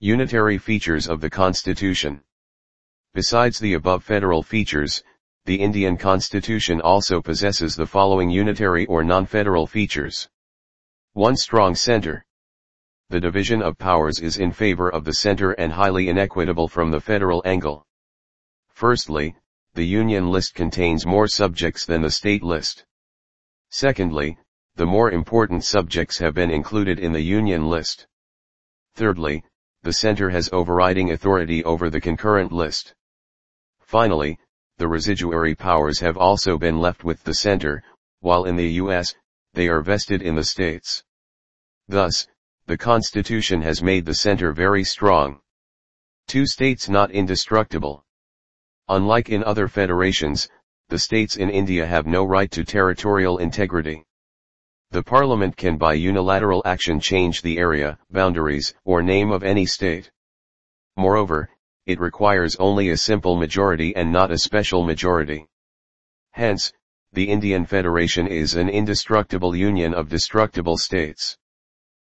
Unitary features of the Constitution. Besides the above federal features, the Indian Constitution also possesses the following unitary or non-federal features. 1. Strong center. The division of powers is in favor of the center and highly inequitable from the federal angle. Firstly, the Union list contains more subjects than the state list. Secondly, the more important subjects have been included in the Union list. Thirdly, the center has overriding authority over the concurrent list. Finally, the residuary powers have also been left with the center, while in the U.S., they are vested in the states. Thus, the Constitution has made the center very strong. Two states not indestructible. Unlike in other federations, the states in India have no right to territorial integrity. The parliament can by unilateral action change the area, boundaries, or name of any state. Moreover, it requires only a simple majority and not a special majority. Hence, the Indian Federation is an indestructible union of destructible states.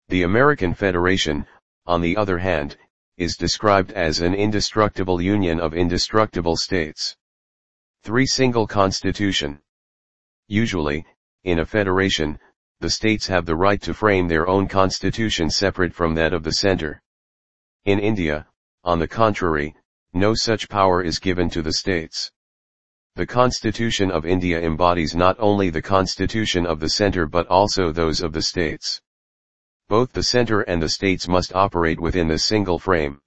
The American Federation, on the other hand, is described as an indestructible union of indestructible states. 3. Single Constitution. Usually, in a federation, the states have the right to frame their own constitution separate from that of the center. In India, on the contrary, no such power is given to the states. The Constitution of India embodies not only the constitution of the center but also those of the states. Both the center and the states must operate within the single frame.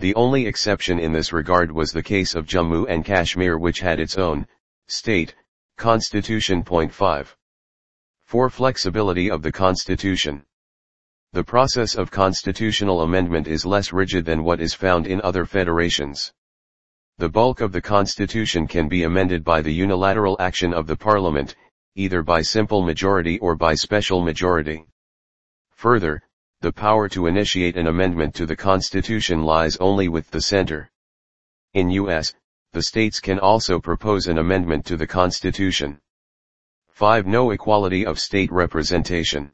The only exception in this regard was the case of Jammu and Kashmir which had its own, state, constitution. Point 5. 4. Flexibility of the Constitution. The process of constitutional amendment is less rigid than what is found in other federations. The bulk of the Constitution can be amended by the unilateral action of the Parliament, either by simple majority or by special majority. Further, the power to initiate an amendment to the Constitution lies only with the center. In U.S., the states can also propose an amendment to the Constitution. 5. No equality of state representation.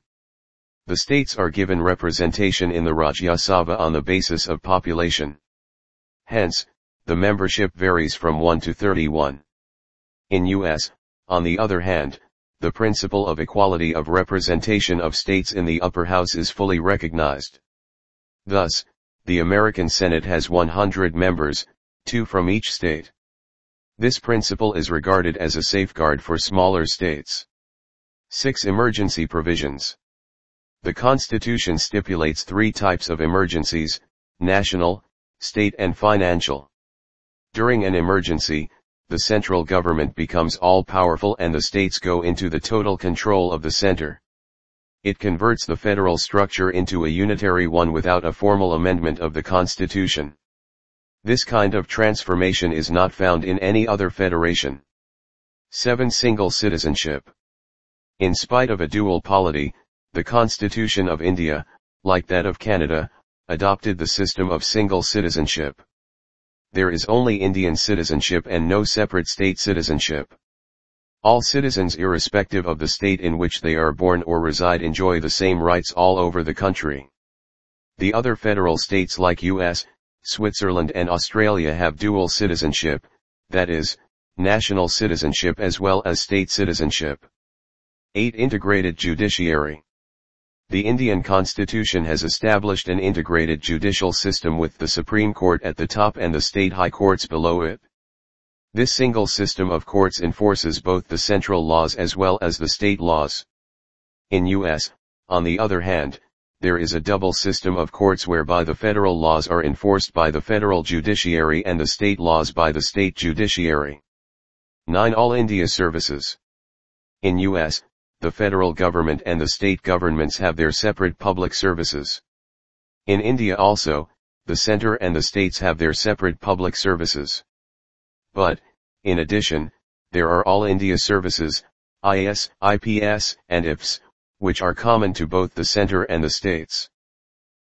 The states are given representation in the Rajya Sabha on the basis of population. Hence, the membership varies from 1 to 31. In US, on the other hand, the principle of equality of representation of states in the upper house is fully recognized. Thus, the American Senate has 100 members, two from each state. This principle is regarded as a safeguard for smaller states. 6. Emergency Provisions The Constitution stipulates three types of emergencies, national, state and financial. During an emergency, the central government becomes all-powerful and the states go into the total control of the center. It converts the federal structure into a unitary one without a formal amendment of the Constitution. This kind of transformation is not found in any other federation. 7. Single citizenship. In spite of a dual polity, the Constitution of India, like that of Canada, adopted the system of single citizenship. There is only Indian citizenship and no separate state citizenship. All citizens irrespective of the state in which they are born or reside enjoy the same rights all over the country. The other federal states like US, Switzerland and Australia have dual citizenship, that is, national citizenship as well as state citizenship. 8. Integrated Judiciary The Indian Constitution has established an integrated judicial system with the Supreme Court at the top and the state high courts below it. This single system of courts enforces both the central laws as well as the state laws. In US, on the other hand, there is a double system of courts whereby the federal laws are enforced by the federal judiciary and the state laws by the state judiciary. 9. All India Services In U.S., the federal government and the state governments have their separate public services. In India also, the center and the states have their separate public services. But, in addition, there are all India services, IAS, IPS, and IFS, which are common to both the center and the states.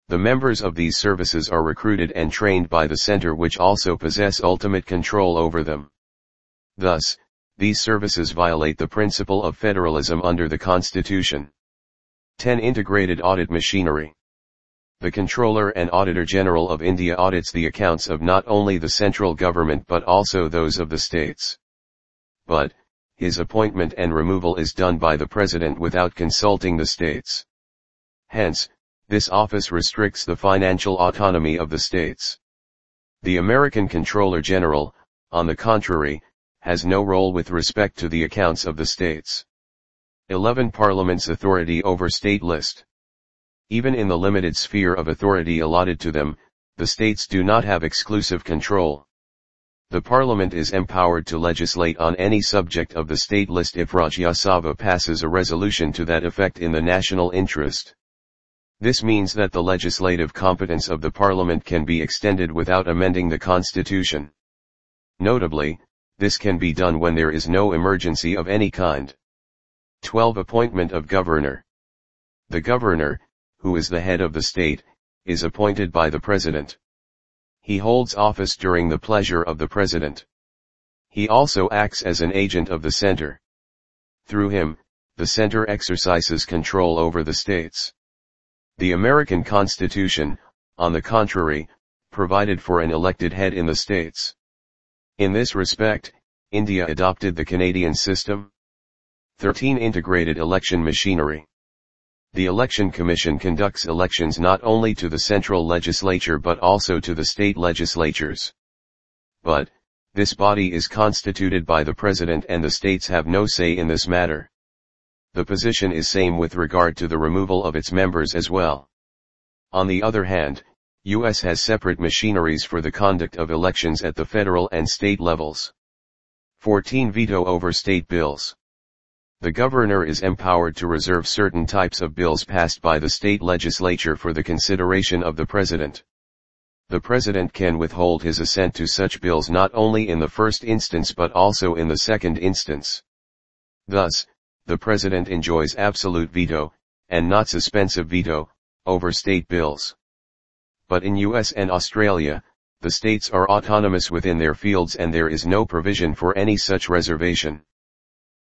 The members of these services are recruited and trained by the center which also possess ultimate control over them. Thus, these services violate the principle of federalism under the Constitution. 10. Integrated Audit Machinery The Comptroller and Auditor General of India audits the accounts of not only the central government but also those of the states. But, his appointment and removal is done by the President without consulting the states. Hence, this office restricts the financial autonomy of the states. The American Comptroller General, on the contrary, has no role with respect to the accounts of the states. 11. Parliament's authority over state list. Even in the limited sphere of authority allotted to them, the states do not have exclusive control. The parliament is empowered to legislate on any subject of the state list if Rajya Sabha passes a resolution to that effect in the national interest. This means that the legislative competence of the parliament can be extended without amending the constitution. Notably, this can be done when there is no emergency of any kind. 12. Appointment of Governor. The Governor, who is the head of the state, is appointed by the President. He holds office during the pleasure of the President. He also acts as an agent of the center. Through him, the center exercises control over the states. The American Constitution, on the contrary, provided for an elected head in the states. In this respect, India adopted the Canadian system. 13 Integrated election machinery. The Election Commission conducts elections not only to the central legislature but also to the state legislatures. But, this body is constituted by the President and the states have no say in this matter. The position is same with regard to the removal of its members as well. On the other hand, US has separate machineries for the conduct of elections at the federal and state levels. 14 Veto over state bills. The governor is empowered to reserve certain types of bills passed by the state legislature for the consideration of the president. The president can withhold his assent to such bills not only in the first instance but also in the second instance. Thus, the president enjoys absolute veto, and not suspensive veto, over state bills. But in US and Australia, the states are autonomous within their fields and there is no provision for any such reservation.